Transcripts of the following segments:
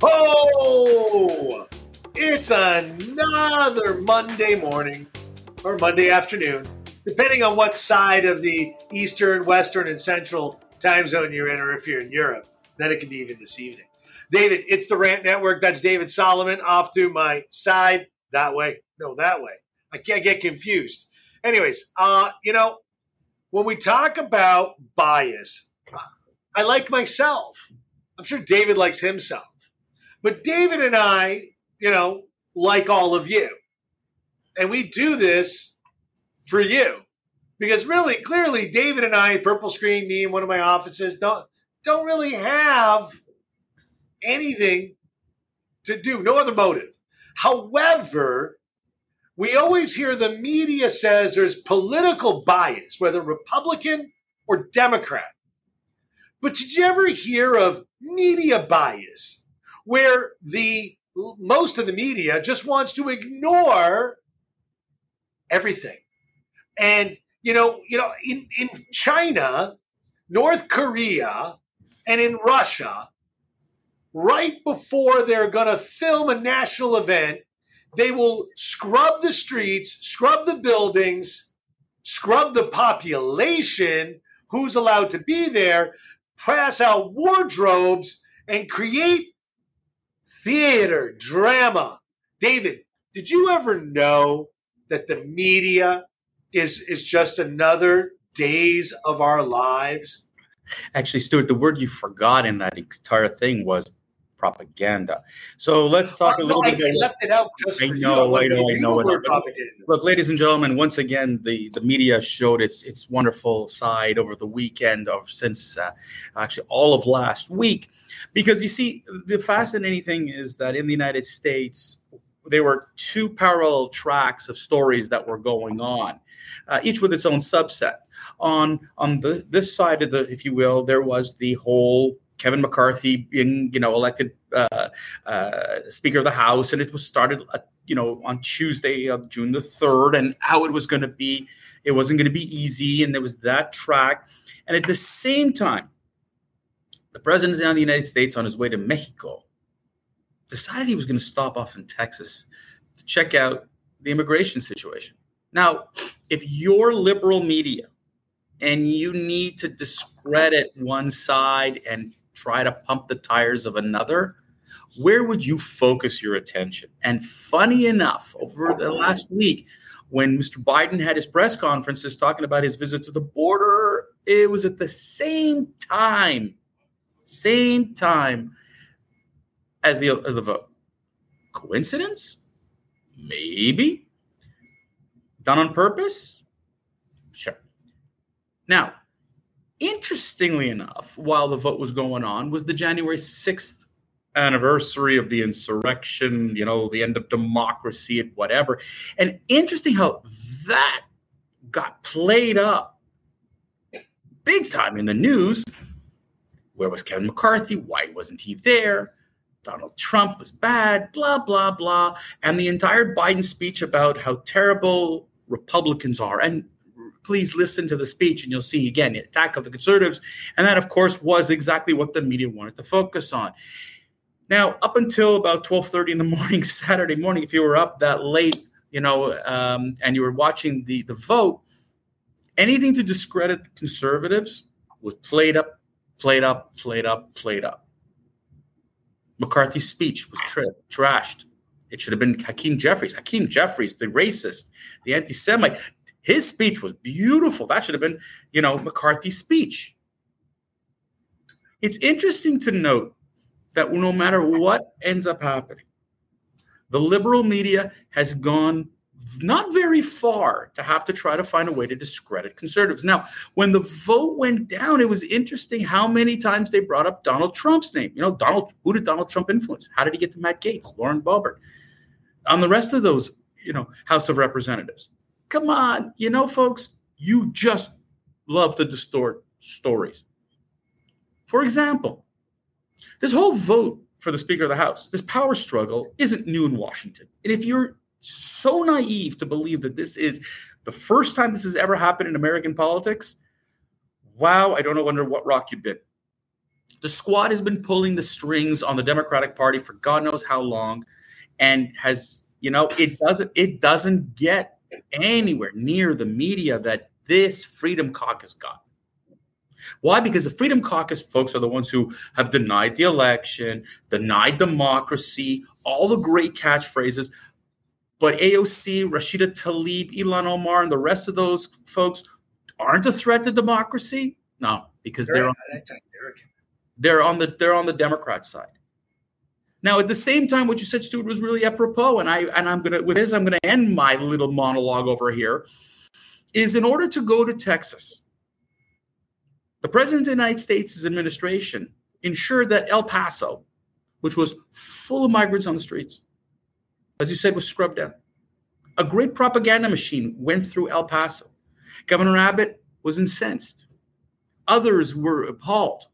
Oh, it's another Monday morning or Monday afternoon, depending on what side of the Eastern, Western, and Central time zone you're in, or if you're in Europe. Then it can be even this evening. David, it's the Rant Network. That's David Solomon off to my side. That way. No, that way. I can't get confused. Anyways, uh, you know, when we talk about bias, I like myself. I'm sure David likes himself. But David and I, you know, like all of you. And we do this for you. Because really, clearly, David and I, Purple Screen, me in one of my offices, don't don't really have anything to do, no other motive. However, we always hear the media says there's political bias, whether Republican or Democrat. But did you ever hear of media bias, where the most of the media just wants to ignore everything? And you know, you know, in, in China, North Korea, and in Russia, right before they're going to film a national event, they will scrub the streets, scrub the buildings, scrub the population who's allowed to be there, pass out wardrobes, and create theater, drama. David, did you ever know that the media is is just another days of our lives? Actually, Stuart, the word you forgot in that entire thing was propaganda. So let's talk a little bit. I left it out just I know, I know, I know. Look, ladies and gentlemen, once again, the, the media showed its its wonderful side over the weekend, or since uh, actually all of last week, because you see, the fascinating thing is that in the United States, there were two parallel tracks of stories that were going on. Uh, each with its own subset. On on the this side of the, if you will, there was the whole Kevin McCarthy being, you know, elected uh, uh, Speaker of the House, and it was started, uh, you know, on Tuesday of June the third, and how it was going to be. It wasn't going to be easy, and there was that track. And at the same time, the president of the United States, on his way to Mexico, decided he was going to stop off in Texas to check out the immigration situation. Now, if your liberal media and you need to discredit one side and try to pump the tires of another, where would you focus your attention? And funny enough, over the last week, when Mr. Biden had his press conferences talking about his visit to the border, it was at the same time, same time as the as the vote. Coincidence? Maybe. Done on purpose? Sure. Now, Interestingly enough, while the vote was going on, was the January 6th anniversary of the insurrection, you know, the end of democracy and whatever. And interesting how that got played up big time in the news. Where was Kevin McCarthy? Why wasn't he there? Donald Trump was bad, blah, blah, blah. And the entire Biden speech about how terrible Republicans are. And please listen to the speech and you'll see again the attack of the conservatives. And that, of course, was exactly what the media wanted to focus on. Now, up until about 12:30 in the morning, Saturday morning, if you were up that late, you know, um, and you were watching the the vote, anything to discredit the conservatives was played up, played up, played up, played up. McCarthy's speech was tri- trashed. It should have been Hakeem Jeffries. Hakeem Jeffries, the racist, the anti Semite. His speech was beautiful. That should have been, you know, McCarthy's speech. It's interesting to note that no matter what ends up happening, the liberal media has gone not very far to have to try to find a way to discredit conservatives. Now, when the vote went down, it was interesting how many times they brought up Donald Trump's name. You know, Donald, who did Donald Trump influence? How did he get to Matt Gaetz, Lauren Boebert? On the rest of those, you know, House of Representatives. Come on, you know, folks, you just love to distort stories. For example, this whole vote for the Speaker of the House, this power struggle isn't new in Washington. And if you're so naive to believe that this is the first time this has ever happened in American politics, wow, I don't know under what rock you've been. The squad has been pulling the strings on the Democratic Party for God knows how long, and has you know it doesn't it doesn't get anywhere near the media that this Freedom Caucus got. Why? Because the Freedom Caucus folks are the ones who have denied the election, denied democracy, all the great catchphrases. But AOC, Rashida Tlaib, Ilhan Omar, and the rest of those folks aren't a threat to democracy. No, because they're on, they're on the they're on the Democrat side. Now, at the same time, what you said, Stuart, was really apropos, and I and I'm gonna with this, I'm gonna end my little monologue over here. Is in order to go to Texas, the president of the United States' administration ensured that El Paso, which was full of migrants on the streets, as you said, was scrubbed out. A great propaganda machine went through El Paso. Governor Abbott was incensed. Others were appalled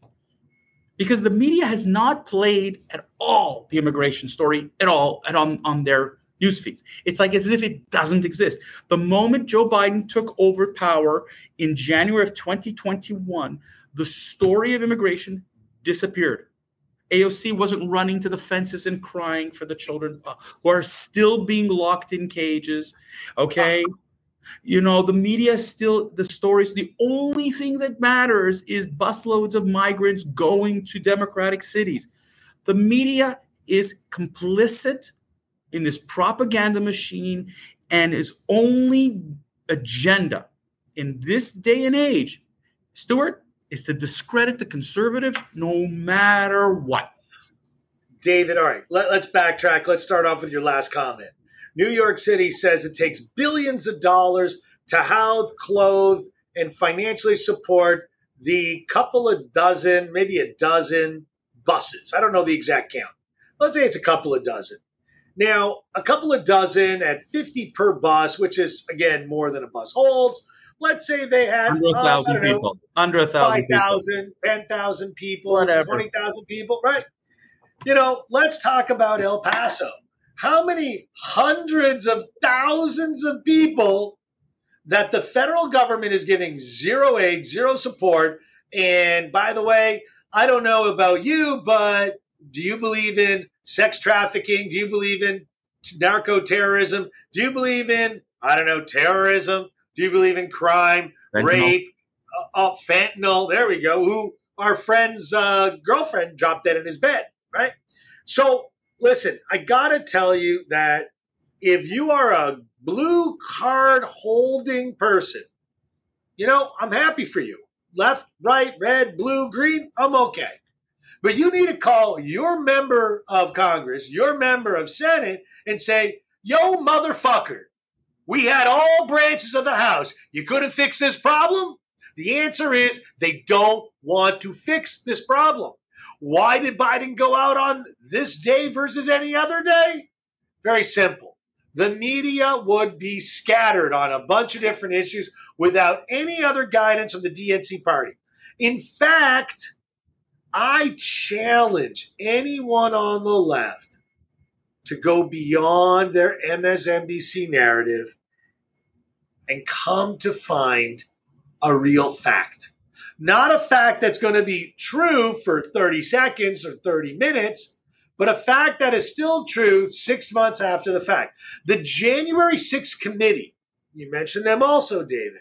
because the media has not played at all the immigration story at all on, on their news feeds. It's like as if it doesn't exist. The moment Joe Biden took over power in January of 2021, the story of immigration disappeared. AOC wasn't running to the fences and crying for the children uh, who are still being locked in cages. Okay. You know, the media still, the stories, the only thing that matters is busloads of migrants going to democratic cities. The media is complicit in this propaganda machine and his only agenda in this day and age, Stuart, is to discredit the conservatives no matter what. David, all right, let, us backtrack. Let's start off with your last comment. New York City says it takes billions of dollars to house, clothe, and financially support the couple of dozen, maybe a dozen buses. I don't know the exact count. Let's say it's a couple of dozen. Now, a couple of dozen at 50 per bus, which is, again, more than a bus holds. Let's say they had under a uh, thousand uh, people, know, under a thousand, 5,000, 10,000 people, 20,000 people, right? You know, let's talk about El Paso. How many hundreds of thousands of people that the federal government is giving zero aid, zero support? And by the way, I don't know about you, but do you believe in sex trafficking? Do you believe in narco terrorism? Do you believe in, I don't know, terrorism? Do you believe in crime, fentanyl. rape, uh, uh, fentanyl? There we go. Who our friend's uh, girlfriend dropped dead in his bed, right? So listen, I gotta tell you that if you are a blue card holding person, you know, I'm happy for you. Left, right, red, blue, green, I'm okay. But you need to call your member of Congress, your member of Senate, and say, yo, motherfucker, we had all branches of the House. You couldn't fix this problem? The answer is they don't want to fix this problem. Why did Biden go out on this day versus any other day? Very simple. The media would be scattered on a bunch of different issues without any other guidance from the DNC party. In fact, I challenge anyone on the left to go beyond their MSNBC narrative and come to find a real fact. Not a fact that's going to be true for 30 seconds or 30 minutes, but a fact that is still true six months after the fact. The January 6th committee, you mentioned them also, David,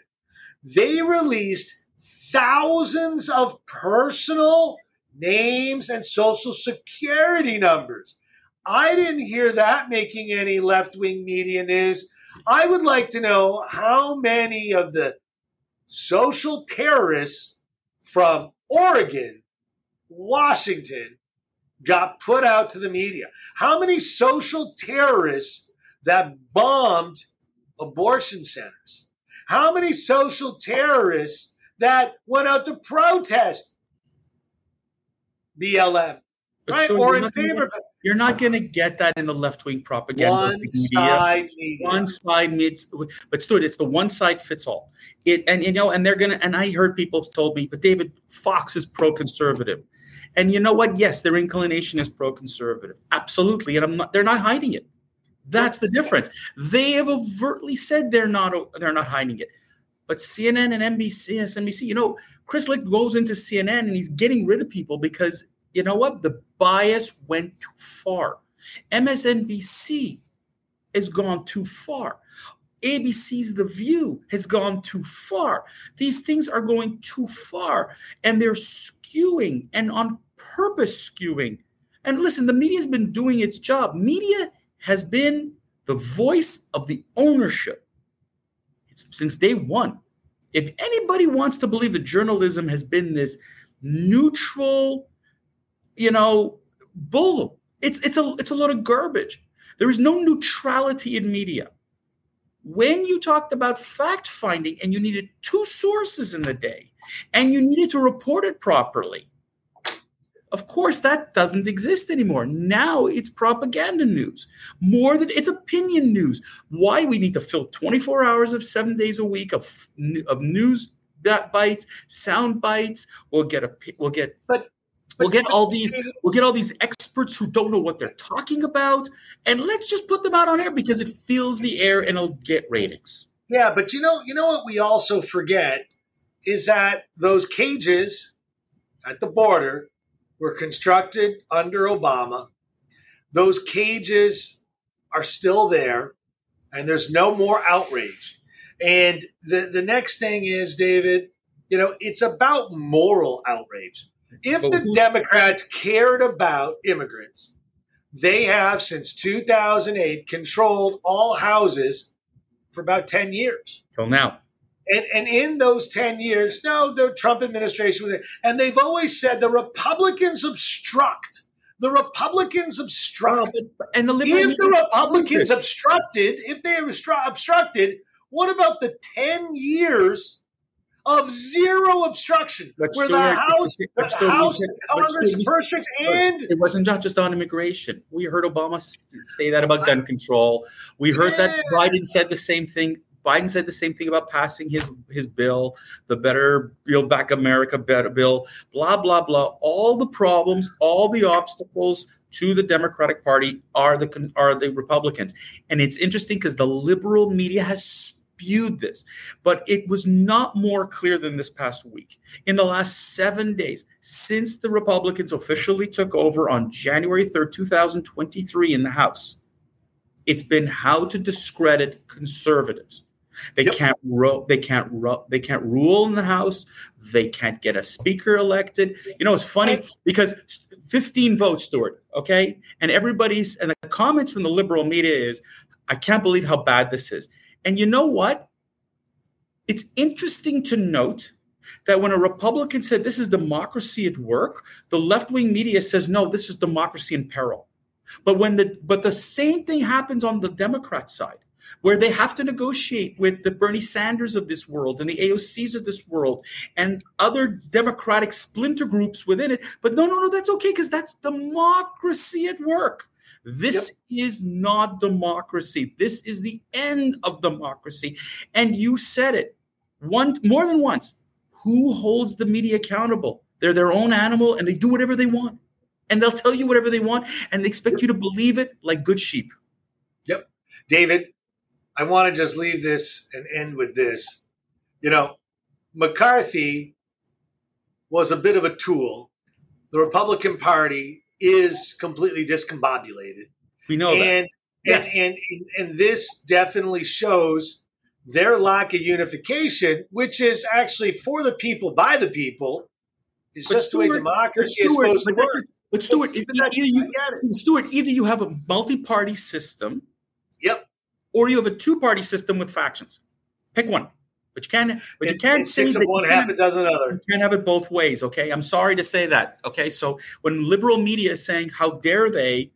they released thousands of personal names and social security numbers. I didn't hear that making any left wing media news. I would like to know how many of the social terrorists from Oregon, Washington, got put out to the media. How many social terrorists that bombed abortion centers? How many social terrorists that went out to protest BLM, right? or in favor of it. You're not going to get that in the left wing propaganda. One side media. One side meets, but Stuart, it's the one side fits all. It and you know, and they're gonna. And I heard people told me, but David Fox is pro conservative, and you know what? Yes, their inclination is pro conservative, absolutely, and I'm not. They're not hiding it. That's the difference. They have overtly said they're not. They're not hiding it. But CNN and NBC, SNBC, you know, Chris Licht goes into CNN and he's getting rid of people because you know what? The bias went too far. MSNBC has gone too far. ABC's The View has gone too far. These things are going too far and they're skewing and on purpose skewing. And listen, the media has been doing its job. Media has been the voice of the ownership it's since day one. If anybody wants to believe that journalism has been this neutral, you know, bull, it's it's a it's a lot of garbage. There is no neutrality in media. When you talked about fact finding and you needed two sources in the day and you needed to report it properly, of course, that doesn't exist anymore. Now it's propaganda news more than it's opinion news. Why we need to fill 24 hours of seven days a week of, of news that bites, sound bites. We'll get a we'll get but We'll get all these we'll get all these experts who don't know what they're talking about and let's just put them out on air because it fills the air and it'll get ratings. Yeah, but you know, you know what we also forget is that those cages at the border were constructed under Obama. Those cages are still there and there's no more outrage. And the the next thing is David, you know, it's about moral outrage if the Democrats cared about immigrants, they have since 2008 controlled all houses for about 10 years. Till now. And, and in those 10 years, no, the Trump administration was there. And they've always said the Republicans obstruct. The Republicans obstruct. And the if the Republicans obstructed, if they obstructed, what about the 10 years of zero obstruction, but where the House, the House, Congress, first and it wasn't not just on immigration. We heard Obama say that about gun control. We heard yeah. that Biden said the same thing. Biden said the same thing about passing his his bill, the Better Build Back America better bill, blah blah blah. All the problems, all the obstacles to the Democratic Party are the are the Republicans, and it's interesting because the liberal media has spewed this, but it was not more clear than this past week. In the last seven days, since the Republicans officially took over on January 3rd, 2023, in the House, it's been how to discredit conservatives. They yep. can't ru- they can't ru- they can't rule in the House. They can't get a speaker elected. You know, it's funny because 15 votes, Stuart. Okay, and everybody's and the comments from the liberal media is, I can't believe how bad this is. And you know what? It's interesting to note that when a Republican said this is democracy at work, the left wing media says no, this is democracy in peril. But when the but the same thing happens on the Democrat side, where they have to negotiate with the Bernie Sanders of this world and the AOCs of this world and other Democratic splinter groups within it. But no, no, no, that's okay because that's democracy at work. This yep. is not democracy. This is the end of democracy. And you said it one more than once. Who holds the media accountable? They're their own animal and they do whatever they want. And they'll tell you whatever they want and they expect yep. you to believe it like good sheep. Yep. David, I want to just leave this and end with this. You know, McCarthy was a bit of a tool. The Republican Party is completely discombobulated. We know and, that. Yes. And, and, and this definitely shows their lack of unification, which is actually for the people, by the people, is just Stuart, the way democracy Stuart, is supposed to work. But Stuart, either, you, Stuart, either you have a multi-party system, or you have a two-party system with factions. Pick one. But you can't. But you can't say six of one, half a dozen other. You can't have it both ways. Okay, I'm sorry to say that. Okay, so when liberal media is saying, "How dare they?"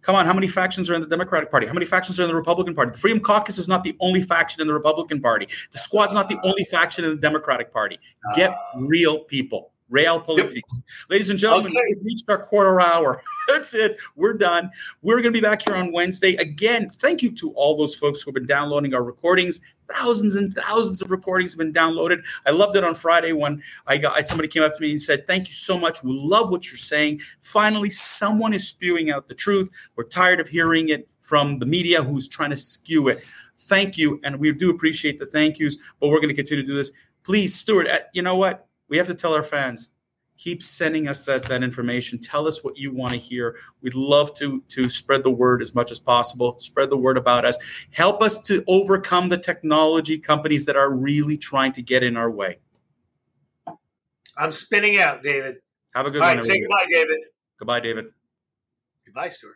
Come on, how many factions are in the Democratic Party? How many factions are in the Republican Party? The Freedom Caucus is not the only faction in the Republican Party. The Squad's not the only faction in the Democratic Party. Get ah. real people. Realpolitik. Yep. Ladies and gentlemen, okay. we've reached our quarter hour. That's it. We're done. We're going to be back here on Wednesday. Again, thank you to all those folks who have been downloading our recordings. Thousands and thousands of recordings have been downloaded. I loved it on Friday when I got somebody came up to me and said, Thank you so much. We love what you're saying. Finally, someone is spewing out the truth. We're tired of hearing it from the media who's trying to skew it. Thank you. And we do appreciate the thank yous, but we're going to continue to do this. Please, Stuart, uh, you know what? We have to tell our fans keep sending us that, that information. Tell us what you want to hear. We'd love to to spread the word as much as possible. Spread the word about us. Help us to overcome the technology companies that are really trying to get in our way. I'm spinning out david. Have a good All one right, say goodbye david. Goodbye david. Goodbye stuart